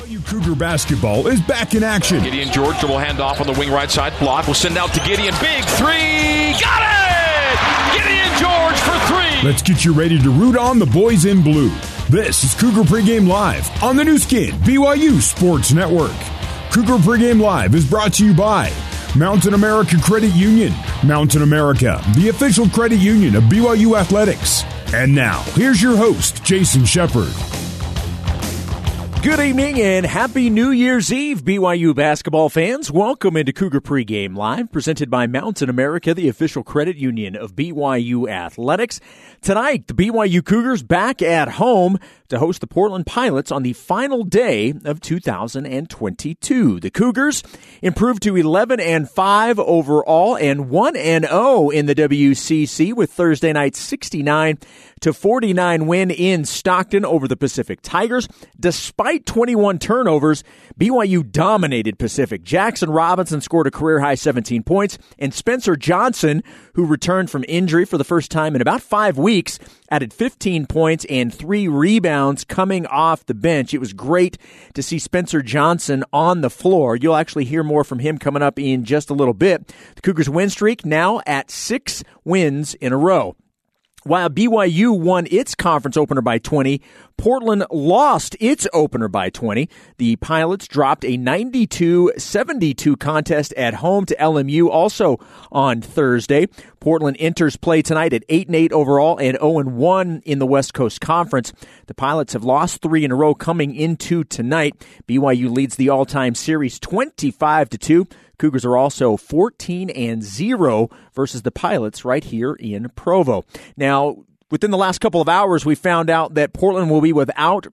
BYU Cougar basketball is back in action. Gideon George will hand off on the wing right side block. We'll send out to Gideon. Big three. Got it! Gideon George for three. Let's get you ready to root on the boys in blue. This is Cougar Pregame Live on the Nu Skin, BYU Sports Network. Cougar Pregame Live is brought to you by Mountain America Credit Union. Mountain America, the official credit union of BYU Athletics. And now, here's your host, Jason Shepard. Good evening and happy New Year's Eve, BYU basketball fans. Welcome into Cougar Pregame Live, presented by Mountain America, the official credit union of BYU Athletics. Tonight, the BYU Cougars back at home to host the Portland Pilots on the final day of 2022. The Cougars improved to 11 and 5 overall and 1 and 0 in the WCC with Thursday night's 69 to 49 win in Stockton over the Pacific Tigers. Despite 21 turnovers, BYU dominated Pacific. Jackson Robinson scored a career high 17 points, and Spencer Johnson, who returned from injury for the first time in about five weeks, added 15 points and three rebounds coming off the bench. It was great to see Spencer Johnson on the floor. You'll actually hear more from him coming up in just a little bit. The Cougars win streak now at six wins in a row. While BYU won its conference opener by 20, Portland lost its opener by 20. The Pilots dropped a 92 72 contest at home to LMU also on Thursday. Portland enters play tonight at 8 and 8 overall and 0 and 1 in the West Coast Conference. The Pilots have lost three in a row coming into tonight. BYU leads the all time series 25 to 2. Cougars are also 14 and 0 versus the Pilots right here in Provo. Now, within the last couple of hours, we found out that Portland will be without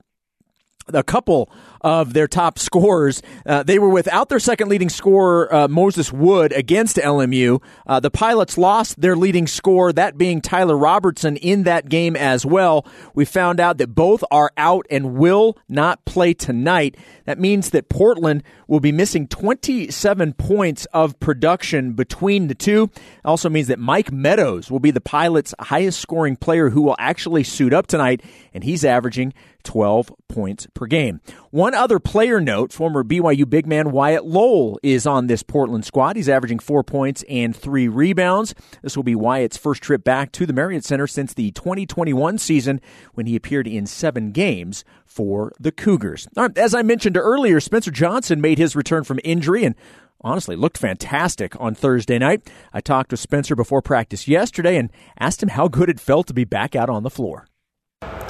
a couple of their top scorers. Uh, they were without their second leading scorer, uh, Moses Wood, against LMU. Uh, the Pilots lost their leading scorer, that being Tyler Robertson, in that game as well. We found out that both are out and will not play tonight. That means that Portland will be missing 27 points of production between the two. Also means that Mike Meadows will be the Pilots' highest scoring player who will actually suit up tonight, and he's averaging 12 points per game. One other player note former BYU big man Wyatt Lowell is on this Portland squad. He's averaging four points and three rebounds. This will be Wyatt's first trip back to the Marriott Center since the 2021 season when he appeared in seven games for the Cougars. As I mentioned earlier, Spencer Johnson made his return from injury and honestly looked fantastic on Thursday night. I talked with Spencer before practice yesterday and asked him how good it felt to be back out on the floor.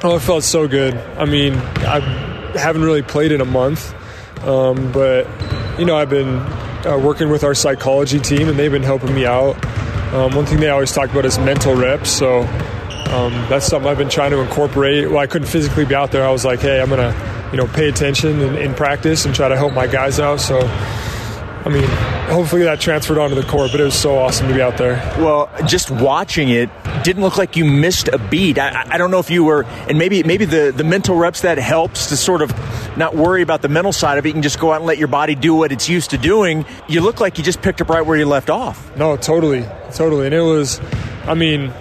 Oh, it felt so good. I mean, I haven't really played in a month, um, but you know, I've been uh, working with our psychology team, and they've been helping me out. Um, one thing they always talk about is mental reps, so um, that's something I've been trying to incorporate. Well, I couldn't physically be out there. I was like, hey, I'm gonna, you know, pay attention in, in practice and try to help my guys out. So I mean, hopefully that transferred onto the court, but it was so awesome to be out there. Well, just watching it didn't look like you missed a beat. I, I, don't know if you were, and maybe maybe the, the mental reps that helps to sort of not worry about the mental side of it. You can just go out and let your body do what it's used to doing. You look like you just picked up right where you left off. No, totally, totally. And it was, I mean,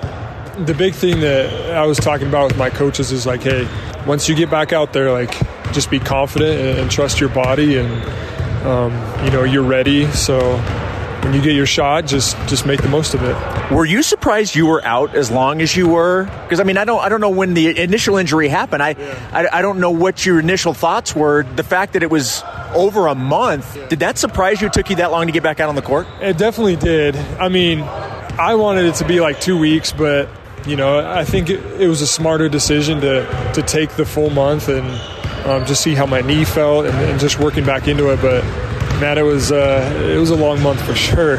the big thing that I was talking about with my coaches is like, hey, once you get back out there, like, just be confident and, and trust your body and um, you know you're ready. So when you get your shot, just just make the most of it. Were you surprised you were out as long as you were? Because I mean, I don't I don't know when the initial injury happened. I, yeah. I, I don't know what your initial thoughts were. The fact that it was over a month yeah. did that surprise you? It took you that long to get back out on the court? It definitely did. I mean, I wanted it to be like two weeks, but you know, I think it, it was a smarter decision to to take the full month and um, just see how my knee felt and, and, just working back into it. But man, it was uh, it was a long month for sure.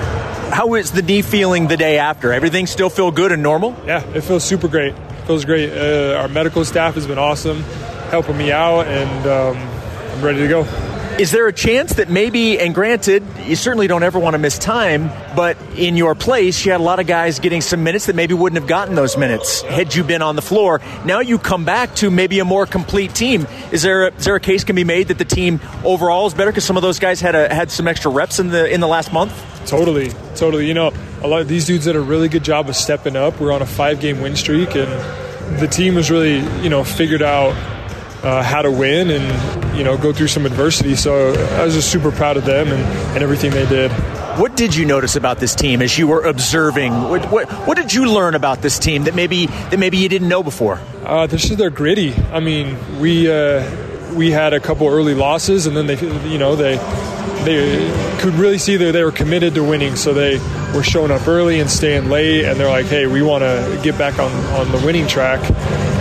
How is the knee feeling the day after? Everything still feel good and normal? Yeah, it feels super great. It feels great. Uh, our medical staff has been awesome, helping me out, and um, I'm ready to go. Is there a chance that maybe, and granted, you certainly don't ever want to miss time, but in your place, you had a lot of guys getting some minutes that maybe wouldn't have gotten those minutes had you been on the floor. Now you come back to maybe a more complete team. Is there a, is there a case can be made that the team overall is better because some of those guys had a, had some extra reps in the in the last month? Totally, totally. You know, a lot of these dudes did a really good job of stepping up. We're on a five game win streak, and the team was really you know figured out uh, how to win and you know go through some adversity. So I was just super proud of them and, and everything they did. What did you notice about this team as you were observing? What, what, what did you learn about this team that maybe that maybe you didn't know before? Uh, this is they're gritty. I mean, we uh, we had a couple early losses, and then they you know they they could really see that they were committed to winning. So they were showing up early and staying late, and they're like, hey, we want to get back on on the winning track.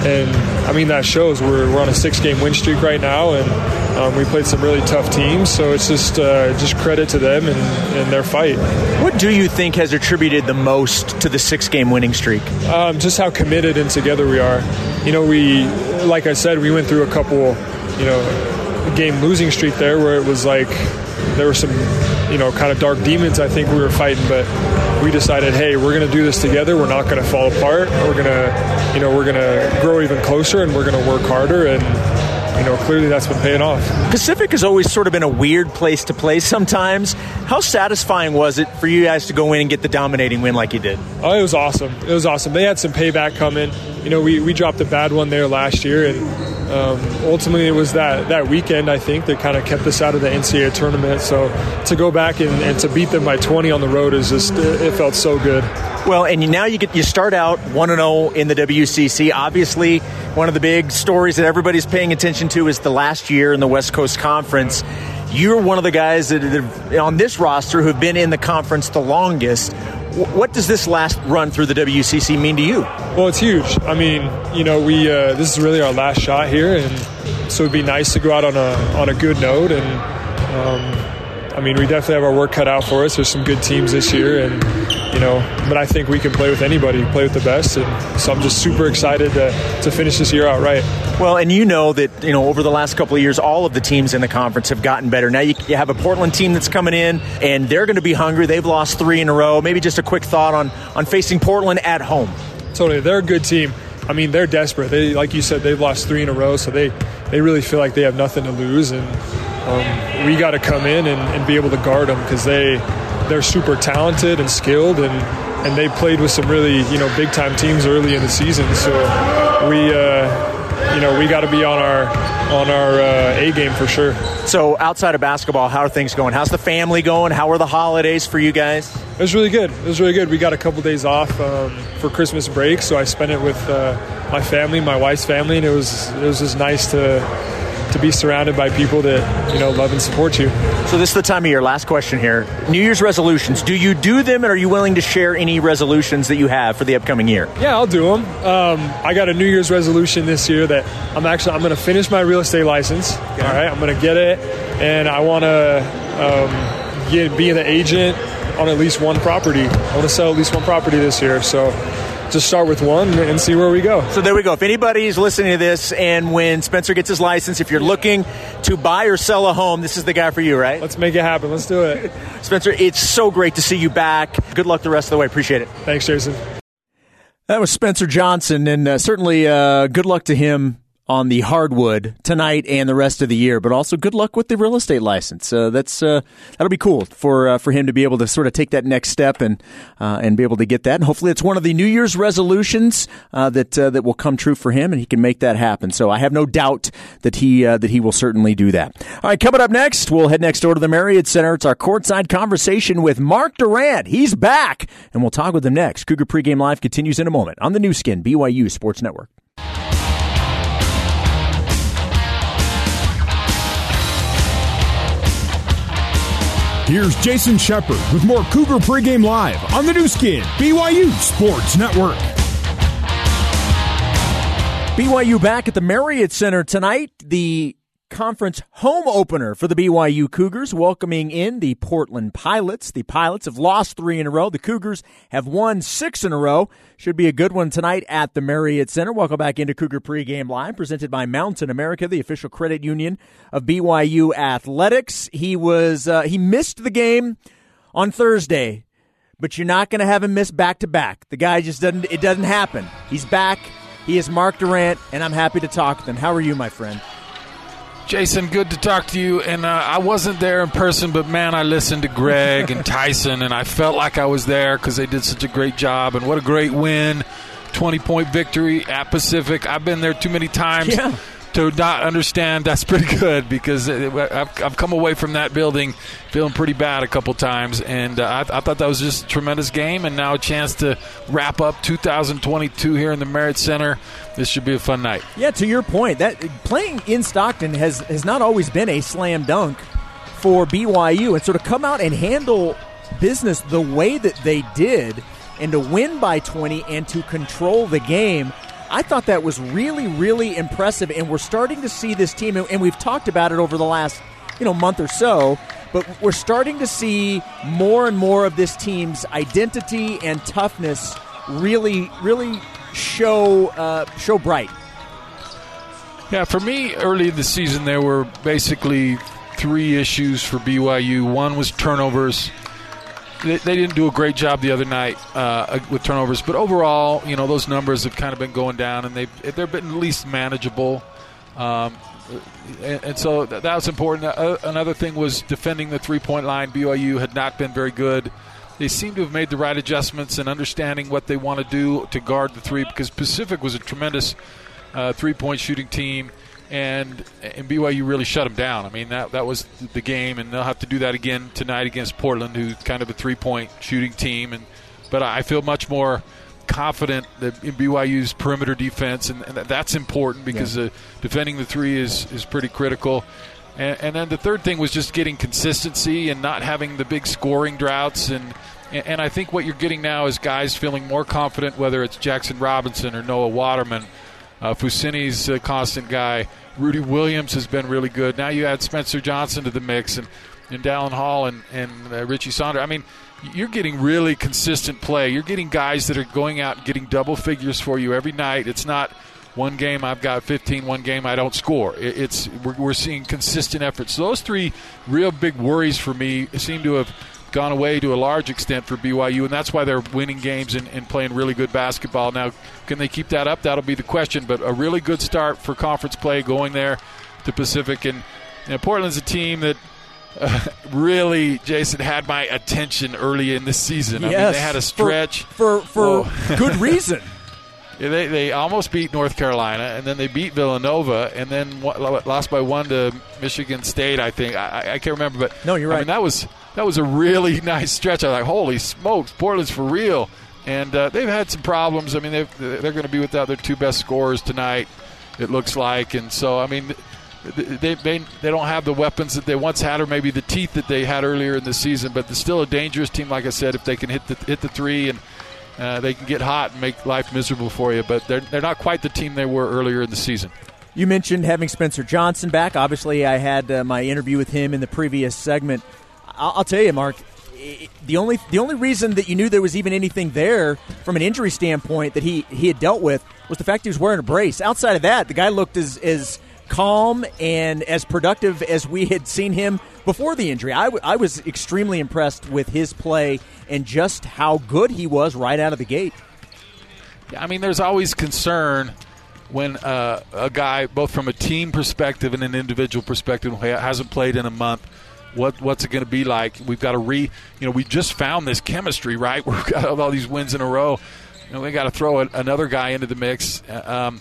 And I mean that shows. We're, we're on a six game win streak right now, and um, we played some really tough teams, so it's just uh, just credit to them and, and, their fight. What do you think has attributed the most to the six game winning streak? Um, just how committed and together we are. You know, we like I said, we went through a couple, you know, game losing streak there where it was like there were some, you know, kind of dark demons I think we were fighting, but we decided, hey, we're going to do this together. We're not going to fall apart. We're going to, you know, we're going to grow even closer and we're going to work harder and you know, clearly that's been paying off. Pacific has always sort of been a weird place to play sometimes. How satisfying was it for you guys to go in and get the dominating win like you did? Oh, it was awesome. It was awesome. They had some payback coming. You know, we, we dropped a bad one there last year, and um, ultimately it was that, that weekend, I think, that kind of kept us out of the NCAA tournament. So to go back and, and to beat them by 20 on the road is just, it, felt so good. Well, and now you get you start out 1 0 in the WCC. Obviously, one of the big stories that everybody's paying attention to is the last year in the West Coast Conference. You're one of the guys that are on this roster who've been in the conference the longest. What does this last run through the WCC mean to you? Well, it's huge. I mean, you know, we uh, this is really our last shot here, and so it'd be nice to go out on a on a good note. And um, I mean, we definitely have our work cut out for us. There's some good teams this year, and you know, but I think we can play with anybody, play with the best, and so I'm just super excited to, to finish this year out right. Well, and you know that you know over the last couple of years, all of the teams in the conference have gotten better. Now you, you have a Portland team that's coming in, and they're going to be hungry. They've lost three in a row. Maybe just a quick thought on on facing Portland at home. Totally, they're a good team. I mean, they're desperate. They, like you said, they've lost three in a row, so they they really feel like they have nothing to lose, and um, we got to come in and, and be able to guard them because they they're super talented and skilled, and and they played with some really you know big time teams early in the season. So we uh, you know we got to be on our on our uh, A game for sure. So outside of basketball, how are things going? How's the family going? How are the holidays for you guys? It was really good. It was really good. We got a couple days off um, for Christmas break, so I spent it with uh, my family, my wife's family, and it was it was just nice to to be surrounded by people that you know love and support you. So this is the time of year. Last question here: New Year's resolutions. Do you do them, and are you willing to share any resolutions that you have for the upcoming year? Yeah, I'll do them. Um, I got a New Year's resolution this year that I'm actually I'm going to finish my real estate license. Okay. All right, I'm going to get it, and I want to um, get be an agent on at least one property. I want to sell at least one property this year. So just start with one and see where we go. So there we go. If anybody's listening to this and when Spencer gets his license, if you're looking to buy or sell a home, this is the guy for you, right? Let's make it happen. Let's do it. Spencer, it's so great to see you back. Good luck the rest of the way. Appreciate it. Thanks, Jason. That was Spencer Johnson, and uh, certainly uh, good luck to him on the hardwood tonight and the rest of the year. But also, good luck with the real estate license. Uh, that's uh, that'll be cool for uh, for him to be able to sort of take that next step and uh, and be able to get that. And hopefully, it's one of the New Year's resolutions uh, that uh, that will come true for him, and he can make that happen. So I have no doubt that he that he will certainly do that. All right, coming up next, we'll head next door to the Marriott Center. It's our courtside conversation with Mark Durrant. He's back, and we'll talk with him next. Cougar pregame live continues in a moment on the Nu Skin BYU Sports Network. Here's Jason Shepard with more Cougar pregame live on the Nu Skin BYU Sports Network. BYU back at the Marriott Center tonight. The conference home opener for the BYU Cougars, welcoming in the Portland Pilots. The Pilots have lost three in a row. The Cougars have won six in a row. Should be a good one tonight at the Marriott Center. Welcome back into Cougar Pregame Live, presented by Mountain America, the official credit union of BYU Athletics. He was uh, he missed the game on Thursday, but you're not going to have him miss back to back. The guy just doesn't. It doesn't happen. He's back. He is Mark Durrant, and I'm happy to talk to him. How are you, my friend? Jason, good to talk to you. And uh, I wasn't there in person, but man, I listened to Greg and Tyson, and I felt like I was there because they did such a great job. And what a great win! Twenty point victory at Pacific. I've been there too many times. Yeah to not understand that's pretty good because I've, I've come away from that building feeling pretty bad a couple times, and uh, I, I, thought that was just a tremendous game, and now a chance to wrap up 2022 here in the Marriott Center. This should be a fun night. Yeah, to your point, that playing in Stockton has has not always been a slam dunk for BYU, and sort of come out and handle business the way that they did, and to win by 20 and to control the game. I thought that was really, really impressive, and we're starting to see this team, and we've talked about it over the last you know month or so. But we're starting to see more and more of this team's identity and toughness really, really show uh, show bright. Yeah, for me, early in the season, there were basically three issues for BYU. One was turnovers they, didn't do a great job the other night uh, with turnovers, but overall, you know, those numbers have kind of been going down, and they've they've been at least manageable. Um, and, and, so that, that was important. Uh, another thing was defending the three point line. BYU had not been very good. They seem to have made the right adjustments and understanding what they want to do to guard the three because Pacific was a tremendous uh, three point shooting team and and BYU really shut them down. I mean that that was the game, and they'll have to do that again tonight against Portland, who's kind of a three point shooting team. And but I feel much more confident that in BYU's perimeter defense, and, and that's important because yeah. uh, defending the three is is pretty critical. And, and, then the third thing was just getting consistency and not having the big scoring droughts. And and I think what you're getting now is guys feeling more confident, whether it's Jackson Robinson or Noah Waterman uh, Fousseyni's a constant guy. Rudy Williams has been really good. Now you add Spencer Johnson to the mix and, and Dallin Hall and, and uh, Richie Saunders. I mean, you're getting really consistent play. You're getting guys that are going out and getting double figures for you every night. It's not one game I've got 15, one game I don't score. It's we're, we're seeing consistent efforts. So those three real big worries for me seem to have gone away to a large extent for BYU, and that's why they're winning games and, and, playing really good basketball. Now, can they keep that up? That'll be the question. But a really good start for conference play going there to Pacific. And you know, Portland's a team that uh, really, Jason, had my attention early in the season. Yes, I mean, they had a stretch. For, for, for good reason. They, they almost beat North Carolina, and then they beat Villanova, and then lost by one to Michigan State. I think I, I can't remember, but no, you're right. I mean, that was that was a really nice stretch. I was like, holy smokes, Portland's for real. And uh, they've had some problems. I mean, they're going to be without their two best scorers tonight. It looks like, and so I mean, they, they they don't have the weapons that they once had, or maybe the teeth that they had earlier in the season. But they're still a dangerous team, like I said. If they can hit the hit the three and uh, they can get hot and make life miserable for you. But they're they're not quite the team they were earlier in the season. You mentioned having Spencer Johnson back. Obviously, I had uh, my interview with him in the previous segment. I'll, I'll tell you, Mark. The only the only reason that you knew there was even anything there from an injury standpoint that he, he had dealt with was the fact he was wearing a brace. Outside of that, the guy looked as as calm and as productive as we had seen him before the injury. I, w- I was extremely impressed with his play and just how good he was right out of the gate. Yeah, I mean, there's always concern when uh, a guy, both from a team perspective and an individual perspective, hasn't played in a month what what's it going to be like? We've got to re, you know, we just found this chemistry, right? We've got all these wins in a row, and we got to throw another guy into the mix. Uh, um,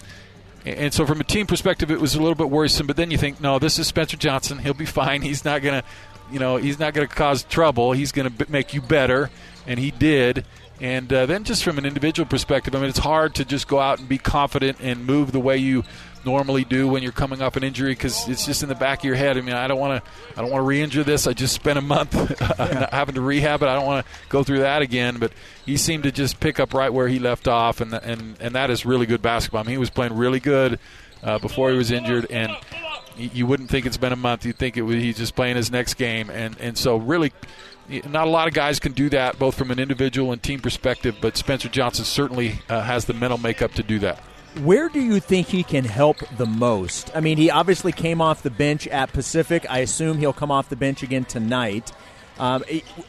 and so, from a team perspective, it was a little bit worrisome. But then you think, no, this is Spencer Johnson. He'll be fine. He's not going to, you know, he's not going to cause trouble. He's going to make you better, and he did. And uh, then, just from an individual perspective, I mean, it's hard to just go out and be confident and move the way you normally do when you're coming off an injury because it's just in the back of your head. I mean, I don't want to, I don't want to re-injure this. I just spent a month yeah. having to rehab it. I don't want to go through that again. But he seemed to just pick up right where he left off, and and and that is really good basketball. I mean, he was playing really good uh, before he was injured, and you wouldn't think it's been a month. You'd think it was he's just playing his next game, and and so really. Not a lot of guys can do that, both from an individual and team perspective. But Spencer Johnson certainly uh, has the mental makeup to do that. Where do you think he can help the most? I mean, he obviously came off the bench at Pacific. I assume he'll come off the bench again tonight. Um,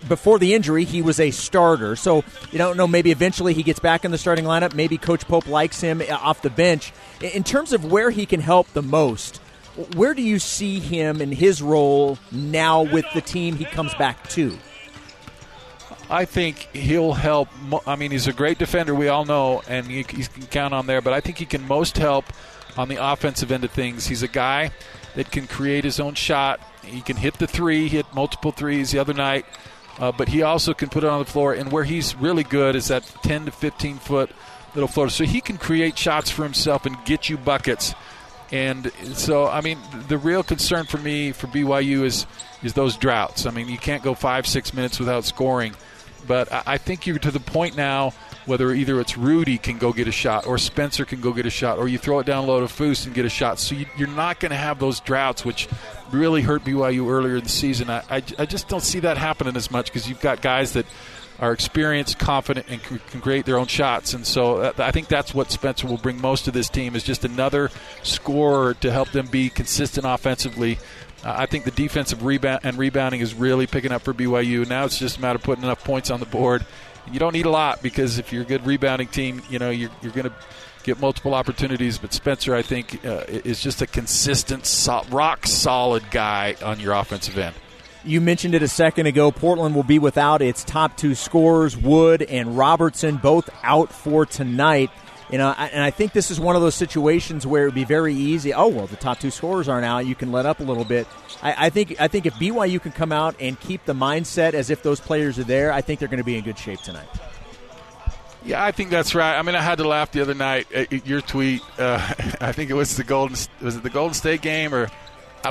before the injury, he was a starter. So you don't know. Maybe eventually he gets back in the starting lineup. Maybe Coach Pope likes him uh, off the bench. In terms of where he can help the most, where do you see him in his role now with the team he comes back to? I think he'll help. I mean, he's a great defender, we all know, and he, he can count on there. But I think he can most help on the offensive end of things. He's a guy that can create his own shot. He can hit the three, hit multiple threes the other night, uh, but he also can put it on the floor. And where he's really good is that 10 to 15 foot little floater. So he can create shots for himself and get you buckets. And so, I mean, the real concern for me for BYU is is those droughts. I mean, you can't go five, six minutes without scoring. But I think you're to the point now whether either it's Rudy can go get a shot or Spencer can go get a shot or you throw it down low to Foose and get a shot. So you, are not going to have those droughts, which really hurt BYU earlier in the season. I, I, I just don't see that happening as much because you've got guys that are experienced, confident, and can, can create their own shots. And so uh, I think that's what Spencer will bring most to this team is just another scorer to help them be consistent offensively. Uh, I think the defensive rebound and rebounding is really picking up for BYU. Now it's just a matter of putting enough points on the board you don't need a lot because if you're a good rebounding team, you know you're, you're going to get multiple opportunities. But Spencer, I think, uh, is just a consistent, rock solid guy on your offensive end. You mentioned it a second ago. Portland will be without its top two scorers, Wood and Robertson, both out for tonight. You know, and I think this is one of those situations where it would be very easy. Oh well, the top two scorers aren't out. You can let up a little bit. I, I, think I think if BYU can come out and keep the mindset as if those players are there, I think they're going to be in good shape tonight. Yeah, I think that's right. I mean, I had to laugh the other night at your tweet. Uh, I think it was the Golden was it the Golden State game or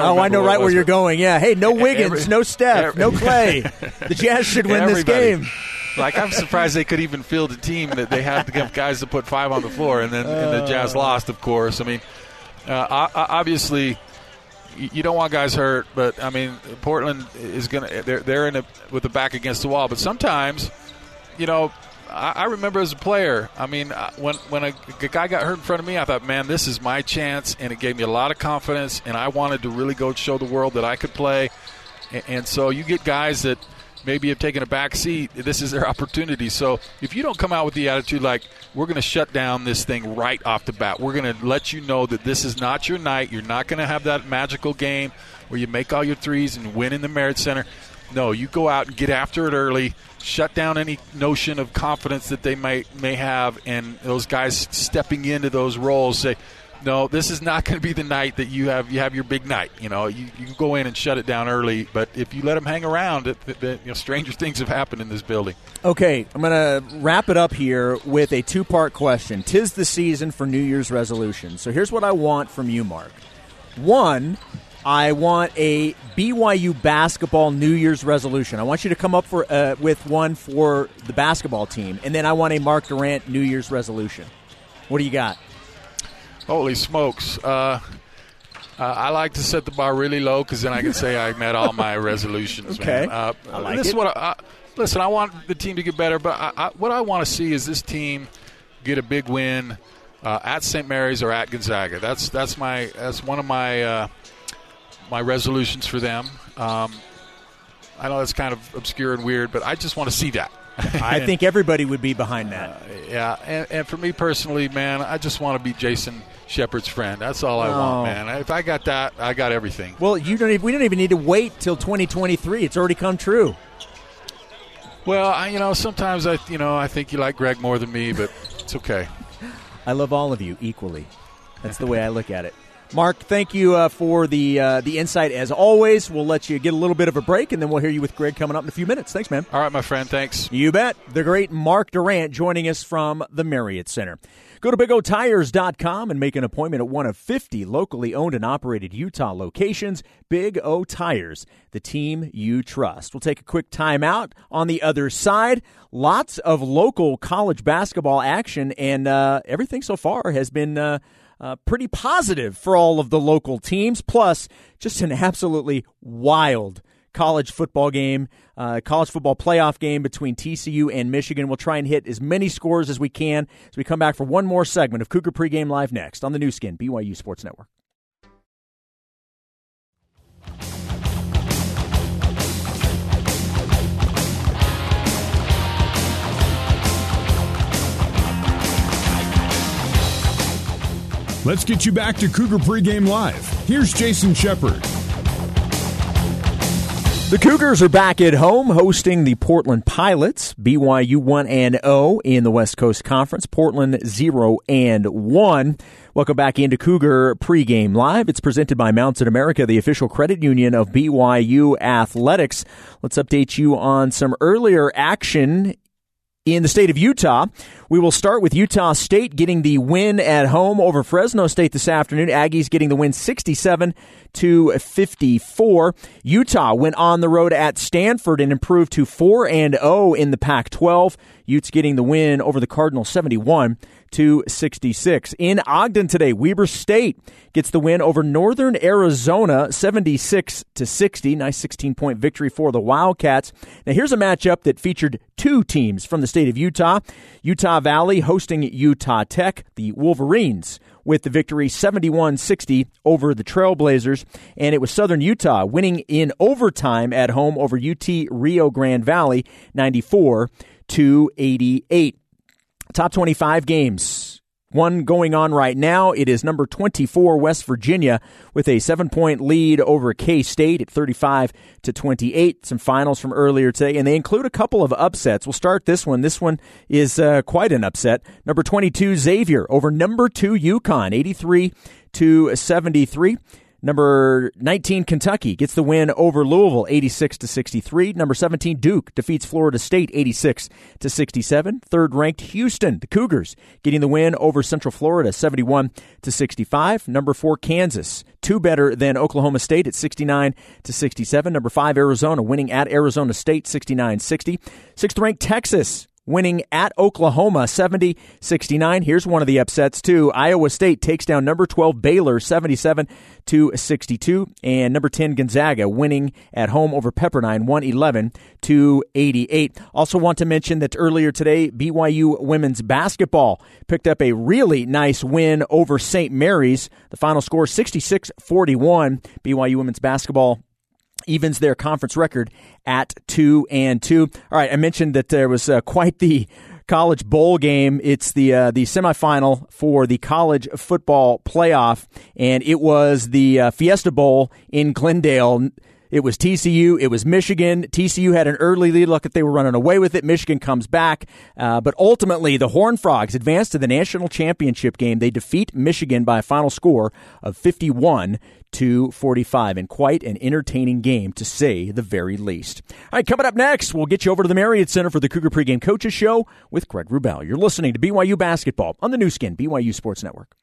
I oh, I know right where you're going. Yeah. Hey, no Wiggins, every, no Steph, every, no Clay. the Jazz should win this game. Like I'm surprised they could even field a team that they had to give guys to put five on the floor, and then uh, and the Jazz uh. lost, of course. I mean, uh, obviously you don't want guys hurt, but I mean Portland is gonna they're they're in a, with the back against the wall. But sometimes, you know, I, I remember as a player. I mean, uh, when when a, a, guy got hurt in front of me, I thought, man, this is my chance, and it gave me a lot of confidence, and I wanted to really go show the world that I could play. And, and so you get guys that maybe have taken a back seat. This is their opportunity. So if you don't come out with the attitude like we're going to shut down this thing right off the bat, we're going to let you know that this is not your night. You're not going to have that magical game where you make all your threes and win in the Marriott Center. No, you go out and get after it early, shut down any notion of confidence that they might may have, and those guys stepping into those roles say, no, this is not going to be the night that you have you have your big night. You know, you, you go in and shut it down early, but if you let them hang around, it, it, you know, stranger things have happened in this building. Okay, I'm going to wrap it up here with a two part question. Tis the season for New Year's resolutions. So here's what I want from you, Mark. One, I want a BYU basketball New Year's resolution. I want you to come up for uh, with one for the basketball team, and then I want a Mark Durrant New Year's resolution. What do you got? Holy smokes. Uh, uh, I like to set the bar really low because then I can say I met all my resolutions. okay. Uh, I like this it. Is what I, listen, I want the team to get better, but I, I, what I want to see is this team get a big win uh, at St. Mary's or at Gonzaga. That's that's my that's one of my uh, my resolutions for them. Um, I know that's kind of obscure and weird, but I just want to see that. I think everybody would be behind that. Uh, yeah, and, and, for me personally, man, I just want to be Jason Shepard's friend. That's all I oh. want, man. If I got that, I got everything. Well, you don't. Even, we don't even need to wait till 2023. It's already come true. Well, I, you know, sometimes I, you know, I think you like Greg more than me, but it's okay. I love all of you equally. That's the way I look at it. Mark, thank you uh, for the uh, the insight as always. We'll let you get a little bit of a break, and then we'll hear you with Greg coming up in a few minutes. Thanks, man. All right, my friend. Thanks. You bet. The great Mark Durrant joining us from the Marriott Center. Go to BigOTires.com and make an appointment at one of 50 locally owned and operated Utah locations. Big O Tires, the team you trust. We'll take a quick timeout. On the other side, lots of local college basketball action, and uh, everything so far has been. Uh, pretty positive for all of the local teams. Plus, just an absolutely wild college football game, uh, college football playoff game between TCU and Michigan. We'll try and hit as many scores as we can as we come back for one more segment of Cougar Pregame Live next on the Nu Skin, BYU Sports Network. Let's get you back to Cougar Pregame Live. Here's Jason Shepard. The Cougars are back at home hosting the Portland Pilots. BYU 1 and 0 in the West Coast Conference. Portland 0 and 1. Welcome back into Cougar pregame live. It's presented by Mountain America, the official credit union of BYU Athletics. Let's update you on some earlier action in the state of Utah. We will start with Utah State getting the win at home over Fresno State this afternoon. Aggies getting the win 67 to 54. Utah went on the road at Stanford and improved to 4 and 0 in the Pac-12. Utes getting the win over the Cardinals 71 to 66. In Ogden today, Weber State gets the win over Northern Arizona 76 to 60. Nice 16 point victory for the Wildcats. Now here's a matchup that featured two teams from the state of Utah. Utah Valley hosting Utah Tech, the Wolverines with the victory 71 60 over the Trailblazers. And it was Southern Utah winning in overtime at home over UT Rio Grande Valley 94 to 88. Top 25 games. One going on right now. It is number 24 West Virginia with a seven point lead over K State at 35 to 28. Some finals from earlier today, and they include a couple of upsets. We'll start this one. This one is uh, quite an upset. Number 22 Xavier over number two UConn, 83 to 73. Number 19 Kentucky gets the win over Louisville 86 to 63. Number 17 Duke defeats Florida State 86 to 67. Third ranked Houston, the Cougars, getting the win over Central Florida 71 to 65. Number 4 Kansas, two better than Oklahoma State at 69 to 67. Number 5 Arizona winning at Arizona State 69-60. Sixth ranked Texas winning at Oklahoma 70 69. Here's one of the upsets, too. Iowa State takes down number 12 Baylor 77 to 62. And number 10 Gonzaga winning at home over Pepperdine 111 to 88. Also, want to mention that earlier today, BYU women's basketball picked up a really nice win over St. Mary's. The final score 66 41. BYU women's basketball evens their conference record at two and two. All right, I mentioned that there was uh, quite the college bowl game. It's the uh, the semifinal for the college football playoff, and it was the uh, Fiesta Bowl in Glendale. It was TCU. It was Michigan. TCU had an early lead. Look, if they were running away with it, Michigan comes back. Uh, but ultimately, the Horn Frogs advance to the national championship game. They defeat Michigan by a final score of 51 to 45 and quite an entertaining game to say the very least. All right, coming up next, we'll get you over to the Marriott Center for the Cougar Pregame Coaches Show with Greg Wrubell. You're listening to BYU Basketball on the Nu Skin, BYU Sports Network.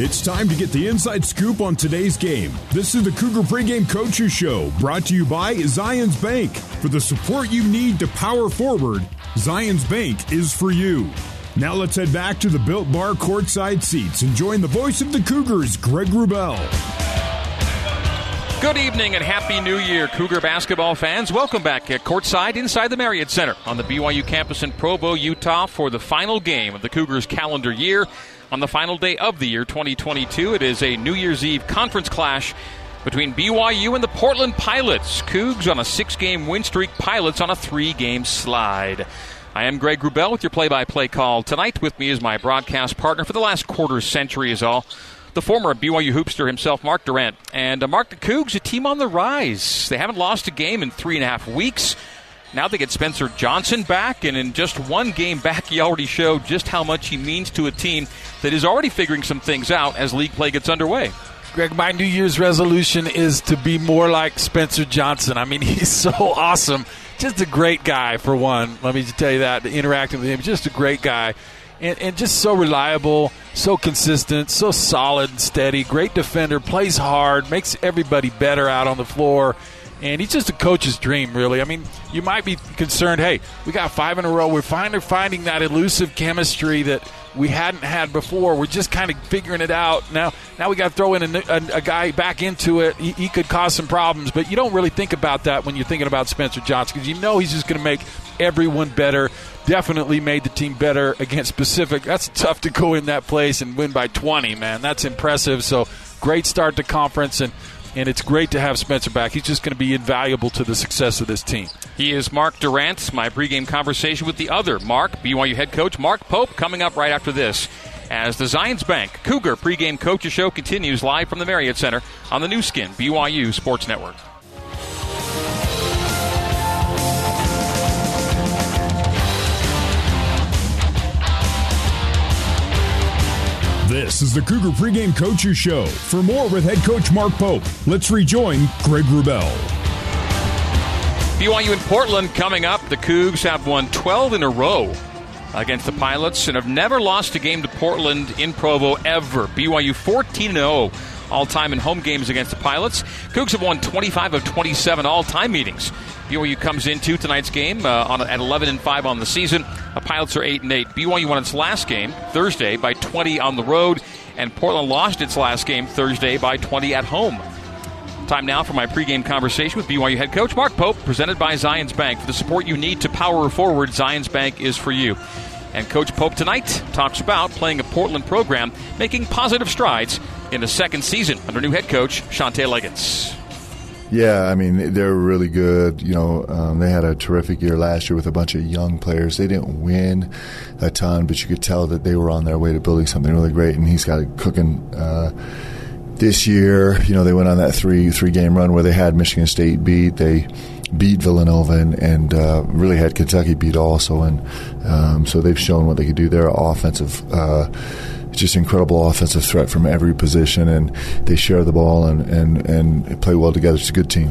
It's time to get the inside scoop on today's game. This is the Cougar Pregame Coaches Show, brought to you by Zions Bank. For the support you need to power forward, Zions Bank is for you. Now let's head back to the Built Bar courtside seats and join the voice of the Cougars, Greg Wrubell. Good evening and Happy New Year, Cougar basketball fans. Welcome back at courtside inside the Marriott Center on the BYU campus in Provo, Utah for the final game of the Cougars calendar year on the final day of the year 2022. It is a New Year's Eve conference clash between BYU and the Portland Pilots. Cougs on a six game win streak, Pilots on a three game slide. I am Greg Wrubell with your play by play call. Tonight with me is my broadcast partner for the last quarter century, is all. The former BYU hoopster himself, Mark Durrant. And uh, Mark, the Cougs, a team on the rise. They haven't lost a game in three and a half weeks. Now they get Spencer Johnson back, and in just one game back, he already showed just how much he means to a team that is already figuring some things out as league play gets underway. Greg, my New Year's resolution is to be more like Spencer Johnson. I mean, he's so awesome. Just a great guy, for one. Let me just tell you that. Interacting with him, just a great guy. And, and, just so reliable, so consistent, so solid and steady. Great defender, plays hard, makes everybody better out on the floor and he's just a coach's dream, really. I mean, you might be concerned, hey, we got five in a row. We're finally finding that elusive chemistry that we hadn't had before. We're just kind of figuring it out now. Now we got to throw in a, a, a, guy back into it. He, he, could cause some problems, but you don't really think about that when you're thinking about Spencer Johnson because you know he's just going to make everyone better. Definitely made the team better against Pacific. That's tough to go in that place and win by 20, man. That's impressive. So great start to conference and and it's great to have Spencer back. He's just going to be invaluable to the success of this team. He is Mark Durrant. My pregame conversation with the other Mark, BYU head coach Mark Pope, coming up right after this. As the Zions Bank Cougar pregame coaches show continues live from the Marriott Center on the Nu Skin BYU Sports Network. This is the Cougar Pregame Coaches Show. For more with head coach Mark Pope, let's rejoin Greg Wrubell. BYU in Portland coming up. The Cougs have won 12 in a row against the Pilots and have never lost a game to Portland in Provo ever. BYU 14 0 all time in home games against the Pilots. Cougs have won 25 of 27 all time meetings. BYU comes into tonight's game uh, on, at 11 and 5 on the season. The Pilots are 8 and 8. BYU won its last game Thursday by 20 on the road, and Portland lost its last game Thursday by 20 at home. Time now for my pregame conversation with BYU head coach Mark Pope, presented by Zions Bank. For the support you need to power forward, Zions Bank is for you. And Coach Pope tonight talks about playing a Portland program making positive strides in the second season under new head coach Shantay Legans. Yeah, I mean they're really good. You know, um, they had a terrific year last year with a bunch of young players. They didn't win a ton, but you could tell that they were on their way to building something really great. And he's got it cooking. Uh, this year, you know, they went on that three three game run where they had Michigan State beat. They beat Villanova and, and uh, really had Kentucky beat also, and um, so they've shown what they could do. Their offensive. Uh, just incredible offensive threat from every position, and they share the ball and, and, and play well together. It's a good team.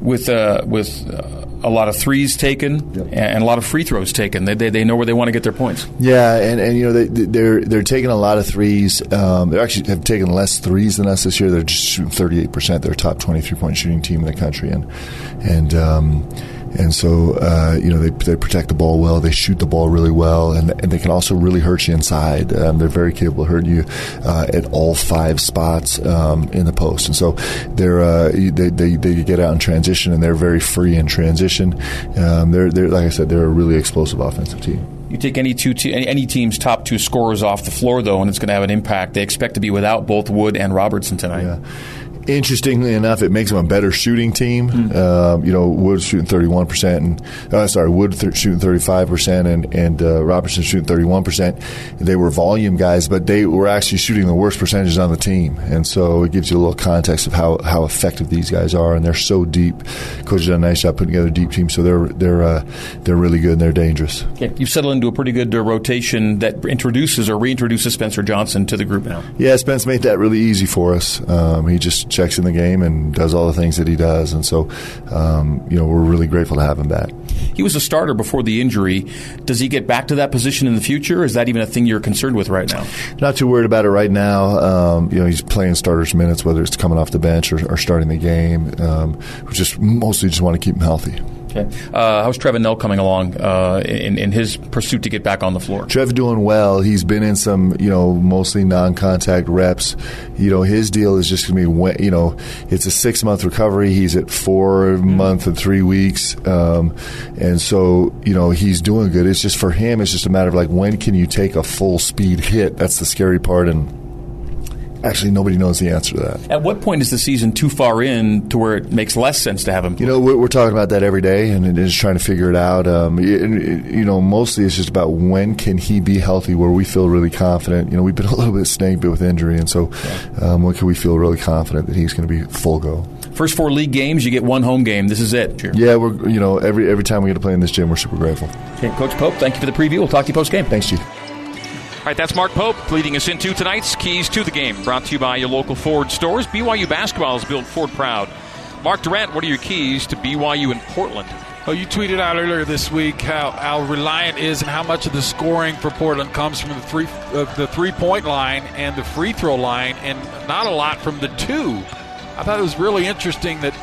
With uh, with uh, a lot of threes taken yep. and a lot of free throws taken. They, they, they, know where they want to get their points. Yeah, and, and you know they, they're they're taking a lot of threes. Um, they actually have taken less threes than us this year. They're just shooting thirty eight percent. They're top twenty three point shooting team in the country, and and. Um, and so uh, you know they, they protect the ball well. They shoot the ball really well, and, and they can also really hurt you inside. Um, they're very capable of hurting you uh, at all five spots um, in the post. And so they're uh, they, they, they get out in transition, and they're very free in transition. Um, they're they're like I said, they're a really explosive offensive team. You take any two te- any team's top two scorers off the floor though, and it's going to have an impact. They expect to be without both Wood and Robertson tonight. Yeah interestingly enough, it makes them a better shooting team. Mm-hmm. You know, Wood shooting 31%, and uh, sorry, Wood th- shooting 35%, and, and uh, Robertson shooting 31%. They were volume guys, but they were actually shooting the worst percentages on the team. And so it gives you a little context of how, how effective these guys are, and they're so deep. Coach done a nice job putting together a deep team, so they're they're uh, they're really good and they're dangerous. Okay. You've settled into a pretty good uh, rotation that introduces or reintroduces Spencer Johnson to the group now. Yeah, Spence made that really easy for us. Um, he just checks in the game and does all the things that he does. And so, um, you know, we're really grateful to have him back. He was a starter before the injury. Does he get back to that position in the future? is that even a thing you're concerned with right now? Not too worried about it right now. Um, you know, he's playing starters minutes, whether it's coming off the bench or, or starting the game. Um, we just mostly just want to keep him healthy. Okay. Uh, how's Trevin Knell coming along uh, in, in his pursuit to get back on the floor? Trev doing well. He's been in some, you know, mostly non-contact reps. You know, his deal is just going to be, you know, it's a six-month recovery. He's at 4 mm-hmm. month and three weeks, um, and so you know he's doing good. It's just for him. It's just a matter of like when can you take a full speed hit? That's the scary part and actually nobody knows the answer to that. At what point is the season too far in to where it makes less sense to have him? You know, we're, we're talking about that every day, and just trying to figure it out. Um, you know, mostly it's just about when can he be healthy, where we feel really confident. You know, we've been a little bit snake bit with injury, and so um, when can we feel really confident that he's going to be full go? First four league games, you get one home game. This is it. Sure. Yeah, we're you know every every time we get to play in this gym, we're super grateful. Okay, Coach Pope, thank you for the preview. We'll talk to you post game. Thanks, Chief. All right, that's Mark Pope leading us into tonight's Keys to the Game, brought to you by your local Ford stores. BYU basketball is built Ford proud. Mark Durrant, what are your keys to BYU in Portland? Oh, you tweeted out earlier this week how, how reliant is and how much of the scoring for Portland comes from the three uh, the three point line and the free throw line, and not a lot from the two. I thought it was really interesting that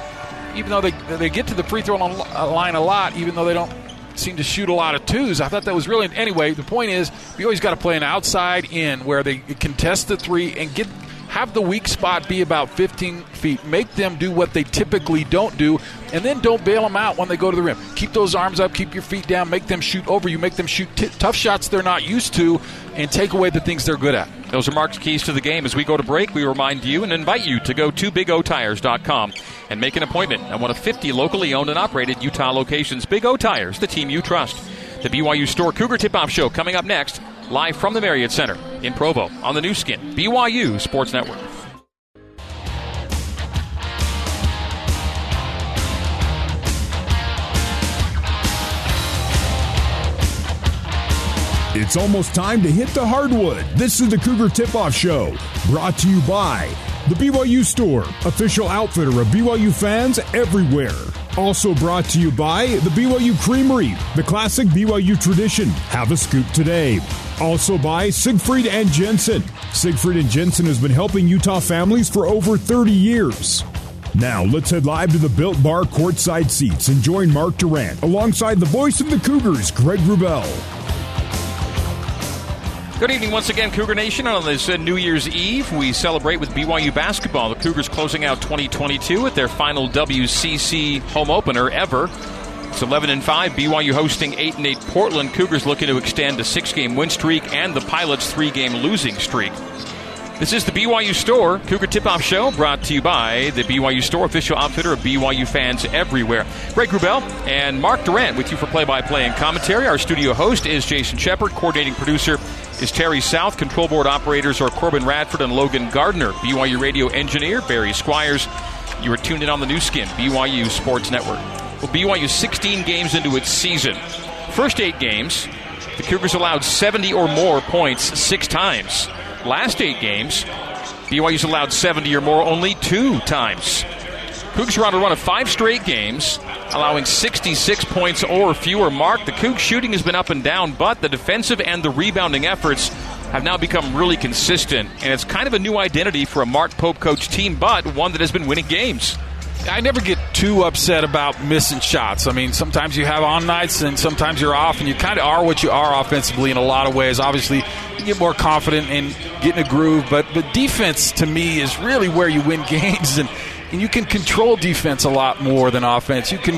even though they they get to the free throw line a lot, even though they don't seem to shoot a lot of twos. I thought that was really anyway. The point is, we always got to play an outside in where they contest the three and get have the weak spot be about 15 feet. Make them do what they typically don't do, and then don't bail them out when they go to the rim. Keep those arms up, keep your feet down, make them shoot over you, make them shoot t- tough shots they're not used to, and take away the things they're good at. Those are Mark's keys to the game. As we go to break, we remind you and invite you to go to BigOTires.com and make an appointment at one of 50 locally owned and operated Utah locations. Big O Tires, the team you trust. The BYU Store Cougar Tip Off Show coming up next, live from the Marriott Center in Provo on the Nu Skin, BYU Sports Network. It's almost time to hit the hardwood. This is the Cougar Tip Off Show, brought to you by the BYU Store, official outfitter of BYU fans everywhere. Also brought to you by the BYU Creamery, the classic BYU tradition. Have a scoop today. Also by Siegfried and Jensen. Siegfried and Jensen has been helping Utah families for over 30 years. Now let's head live to the Built Bar courtside seats and join Mark Durrant alongside the voice of the Cougars, Greg Wrubell. Good evening once again, Cougar Nation. On this uh, New Year's Eve, we celebrate with BYU basketball. The Cougars closing out 2022 with their final WCC home opener ever. It's 11 and 5. BYU hosting 8 and 8 Portland. Cougars looking to extend a six game win streak and the Pilots' three game losing streak. This is the BYU Store Cougar Tip Off Show brought to you by the BYU Store, official outfitter of BYU fans everywhere. Greg Wrubell and Mark Durrant with you for play by play and commentary. Our studio host is Jason Shepard. Coordinating producer is Terry South. Control board operators are Corbin Radford and Logan Gardner. BYU radio engineer Barry Squires. You are tuned in on the Nu Skin, BYU Sports Network. Well, BYU 16 games into its season. First eight games, the Cougars allowed 70 or more points six times last eight games, BYU's allowed 70 or more only two times. Cougs are on a run of five straight games, allowing 66 points or fewer. Mark, the Cougs shooting has been up and down, but the defensive and the rebounding efforts have now become really consistent, and it's kind of a new identity for a Mark Pope coach team, but one that has been winning games. I never get too upset about missing shots. I mean, sometimes you have on nights and sometimes you're off, and you kind of are what you are offensively in a lot of ways. Obviously, you get more confident in getting a groove, but the defense to me is really where you win games, and, and you can control defense a lot more than offense. You can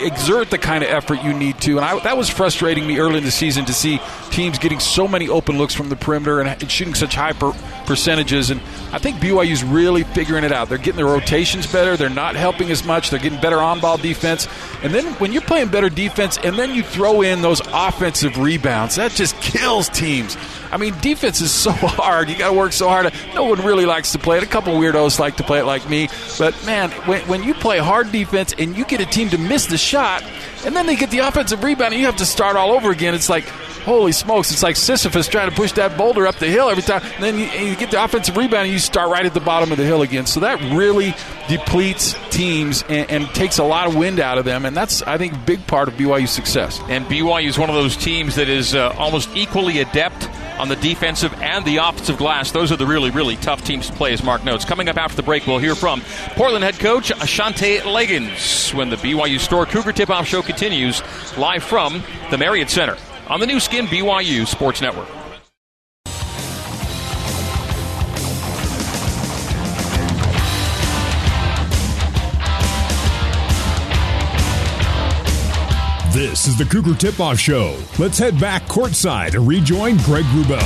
exert the kind of effort you need to. And I, that was frustrating me early in the season to see teams getting so many open looks from the perimeter and, and shooting such high per, percentages. And I think BYU's really figuring it out. They're getting their rotations better. They're not helping as much. They're getting better on ball defense. And then when you're playing better defense and then you throw in those offensive rebounds, that just kills teams. I mean, defense is so hard. You got to work so hard. No one really likes to play it. A couple weirdos like to play it like me. But man, when, when you play hard defense and you get a team to miss the shot, and then they get the offensive rebound and you have to start all over again, it's like, holy smokes, it's like Sisyphus trying to push that boulder up the hill every time. And then you, you, get the offensive rebound and you start right at the bottom of the hill again. So that really depletes teams and, and takes a lot of wind out of them. And that's, I think, a big part of BYU's success. And BYU is one of those teams that is uh, almost equally adept on the defensive and the offensive glass. Those are the really, really tough teams to play, as Mark notes. Coming up after the break, we'll hear from Portland head coach Shantay Legans when the BYU Store Cougar Tip Off Show continues live from the Marriott Center on the Nu Skin BYU Sports Network. This is the Cougar Tip Off Show. Let's head back courtside and rejoin Greg Wrubell.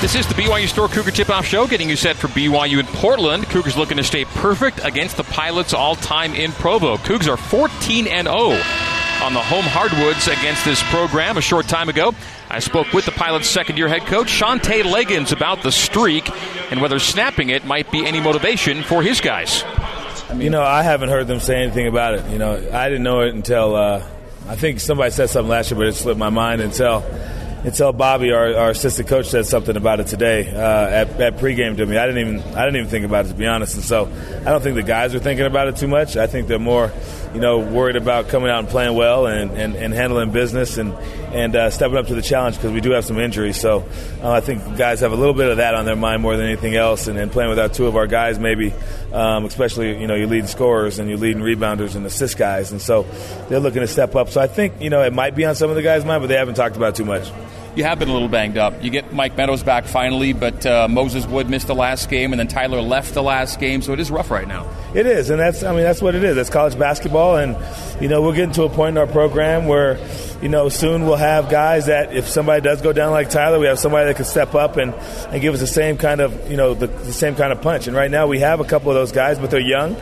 This is the BYU Store Cougar Tip Off Show, getting you set for BYU in Portland. Cougars looking to stay perfect against the Pilots all time in Provo. Cougs are 14 and 0 on the home hardwoods against this program a short time ago. I spoke with the Pilots' second year head coach, Shantay Legans, about the streak and whether snapping it might be any motivation for his guys. You know, I haven't heard them say anything about it. You know, I didn't know it until uh, I think somebody said something last year, but it slipped my mind until until Bobby, our, our assistant coach, said something about it today uh, at, at pregame to me. I didn't even I didn't even think about it to be honest. And so I don't think the guys are thinking about it too much. I think they're more, you know, worried about coming out and playing well and, and, and handling business and and uh, stepping up to the challenge because we do have some injuries. So uh, I think guys have a little bit of that on their mind more than anything else. And, and playing without two of our guys, maybe, um, especially you know, your leading scorers and your leading rebounders and assist guys. And so they're looking to step up. So I think you know it might be on some of the guys' mind, but they haven't talked about it too much. You have been a little banged up. You get Mike Meadows back finally, but uh, Moses Wood missed the last game, and then Tyler left the last game, so it is rough right now. It is, and that's I mean that's what it is. That's college basketball, and you know we're getting to a point in our program where you know soon we'll have guys that if somebody does go down like Tyler, we have somebody that can step up and, and give us the same kind of you know the, the same kind of punch. And right now we have a couple of those guys, but they're young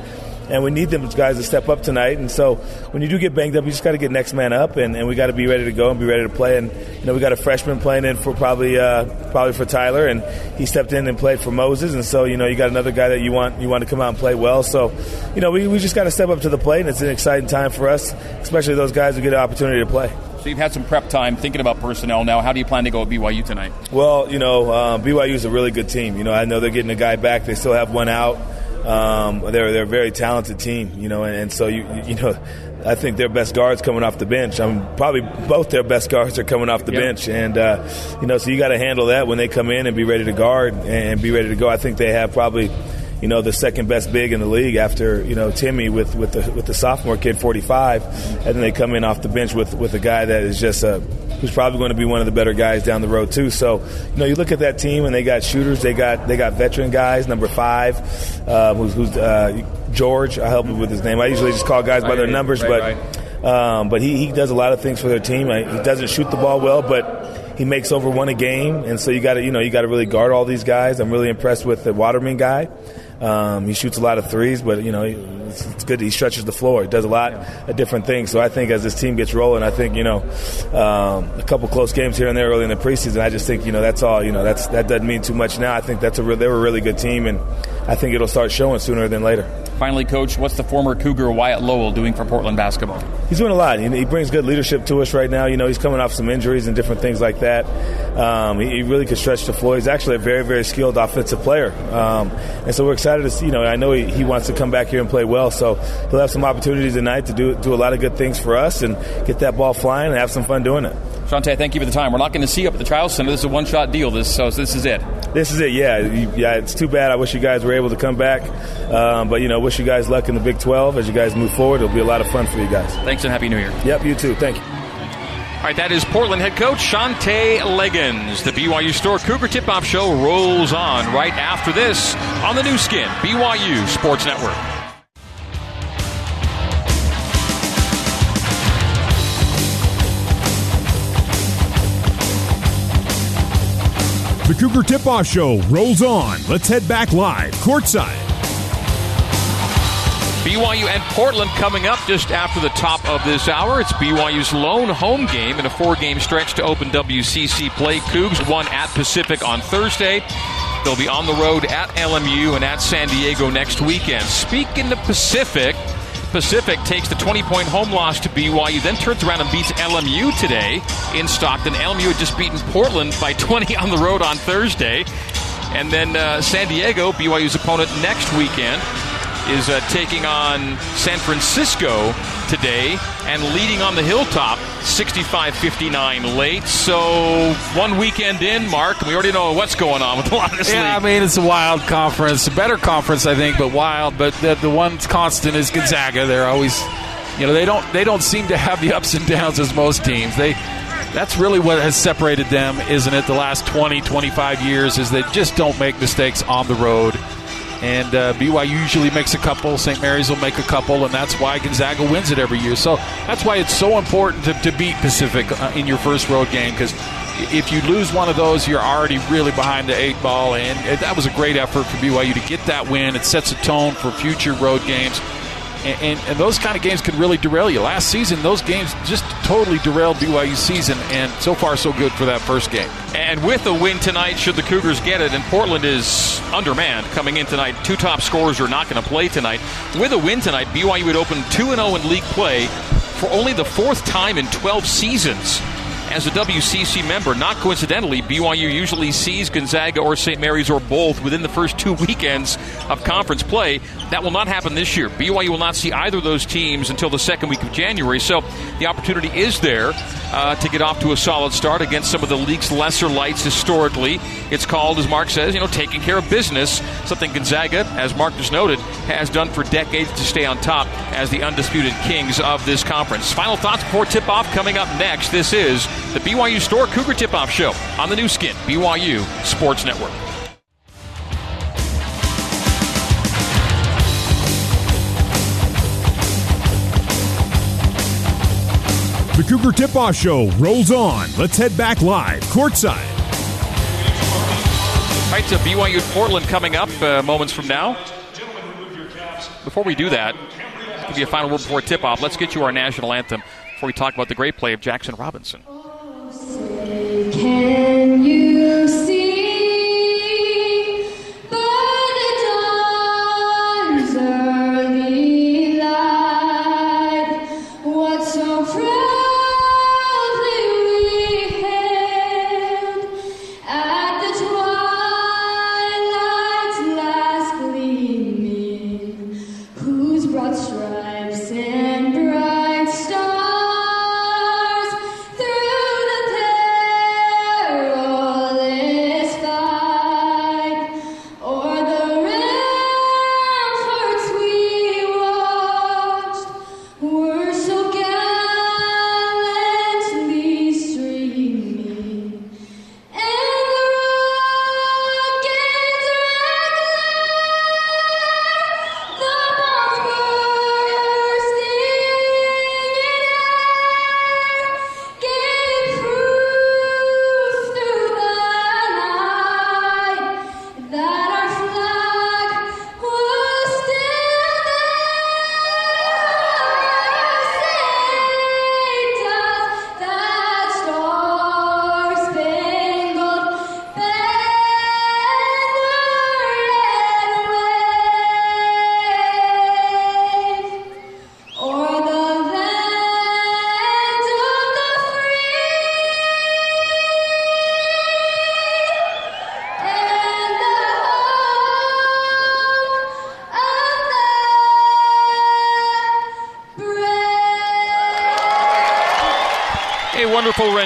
and we need them guys to step up tonight. And so when you do get banged up, you just got to get next man up, and, and we got to be ready to go and be ready to play. And you know we got a freshman playing in for probably uh, probably for Tyler, and he stepped in and played for Moses. And so you know you got another guy that you want you want to come out and play well. So you know we, we just got to step up to the plate, and it's an exciting time for us, especially those guys who get an opportunity to play. So you've had some prep time thinking about personnel now. How do you plan to go at BYU tonight? Well, you know, uh, BYU is a really good team. You know, I know they're getting a guy back. They still have one out. Um, they're they're a very talented team, you know, and, and, so you you know, I think their best guards coming off the bench. I mean, probably both their best guards are coming off the yep. bench, and uh, you know, so you got to handle that when they come in and be ready to guard and be ready to go. I think they have probably you know, the second best big in the league after, you know, Timme with, with the with the sophomore kid 45 and then they come in off the bench with with a guy that is just a who's probably going to be one of the better guys down the road too. So, you know, you look at that team and they got shooters, they got they got veteran guys. Number five, uh, who's, who's uh, George. I help him with his name. I usually just call guys by their numbers, but. Um, but he, he does a lot of things for their team. He doesn't shoot the ball well, but he makes over one a game, and so you got to you know you got to really guard all these guys. I'm really impressed with the Waterman guy. Um, he shoots a lot of threes, but you know it's, it's, good. He stretches the floor. He does a lot of different things. So I think as this team gets rolling, I think you know um, a couple close games here and there early in the preseason. I just think you know that's all. You know that's that doesn't mean too much now. I think that's a re- they're a really good team, and I think it'll start showing sooner than later. Finally, coach, what's the former Cougar Wyatt Lowell doing for Portland basketball? He's doing a lot. He, brings good leadership to us right now. You know, he's coming off some injuries and different things like that. Um, he, he, really could stretch the floor. He's actually a very, very skilled offensive player, um, and so we're excited to see. You know, I know he, he wants to come back here and play well, so he'll have some opportunities tonight to do do a lot of good things for us and get that ball flying and have some fun doing it. Shantay, thank you for the time. We're not going to see you up at the Trial Center. This is a one-shot deal. This so this is it. This is it. Yeah, yeah. It's too bad. I wish you guys were able to come back, um, but you know, wish you guys luck in the Big 12 as you guys move forward. It'll be a lot of fun for you guys. Thanks and happy New Year. Yep, you too. Thank you. All right, that is Portland head coach Shantay Legans. The BYU Store Cougar Tip-Off Show rolls on right after this on the Nu Skin, BYU Sports Network. The Cougar Tip Off Show rolls on. Let's head back live, courtside. BYU and Portland coming up just after the top of this hour. It's BYU's lone home game in a four game stretch to open WCC play. Cougs won at Pacific on Thursday. They'll be on the road at LMU and at San Diego next weekend. Speaking of Pacific, Pacific takes the 20 point home loss to BYU, then turns around and beats LMU today in Stockton. LMU had just beaten Portland by 20 on the road on Thursday. And then uh, San Diego, BYU's opponent next weekend, is uh, taking on San Francisco today and leading on the hilltop 65 59 late. So one weekend in, Mark, we already know what's going on with a lot of this yeah, league. I mean, it's a wild conference, a better conference, I think, but wild. But the, the one constant is Gonzaga. They're always, you know, they don't they don't seem to have the ups and downs as most teams. They that's really what has separated them, isn't it? The last 20, 25 years is they just don't make mistakes on the road and uh, BYU usually makes a couple. St. Mary's will make a couple, and that's why Gonzaga wins it every year. So that's why it's so important to, to beat Pacific uh, in your first road game because if you lose one of those, you're already really behind the eight ball. And that was a great effort for BYU to get that win. It sets a tone for future road games. And, and, and, those kind of games can really derail you. Last season, those games just totally derailed BYU's season, and so far, so good for that first game. And with a win tonight, should the Cougars get it, and Portland is undermanned coming in tonight, two top scorers are not going to play tonight. With a win tonight, BYU would open 2 0 in league play for only the fourth time in 12 seasons as a WCC member. Not coincidentally, BYU usually sees Gonzaga or St. Mary's or both within the first two weekends of conference play. That will not happen this year. BYU will not see either of those teams until the second week of January. So the opportunity is there uh, to get off to a solid start against some of the league's lesser lights historically. It's called, as Mark says, you know, taking care of business, something Gonzaga, as Mark just noted, has done for decades to stay on top as the undisputed kings of this conference. Final thoughts before tip off coming up next. This is the BYU Store Cougar Tip Off Show on the Nu Skin, BYU Sports Network. The Cougar Tip Off Show rolls on. Let's head back live, courtside. Right, to BYU Portland coming up uh, moments from now. Before we do that, give you a final word before tip off. Let's get you our national anthem before we talk about the great play of Jackson Robinson.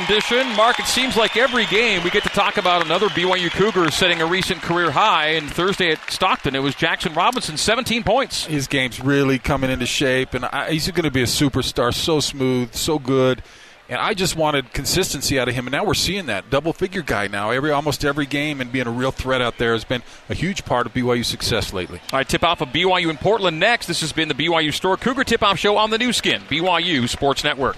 Rendition. Mark, it seems like every game we get to talk about another BYU Cougar setting a recent career high. And Thursday at Stockton, it was Jackson Robinson, 17 points. His game's really coming into shape, and I, he's going to be a superstar. So smooth, so good. And I just wanted consistency out of him, and now we're seeing that double figure guy now. Every almost every game, and being a real threat out there has been a huge part of BYU's success lately. All right, tip off of BYU in Portland next. This has been the BYU Store Cougar Tip Off Show on the Nu Skin, BYU Sports Network.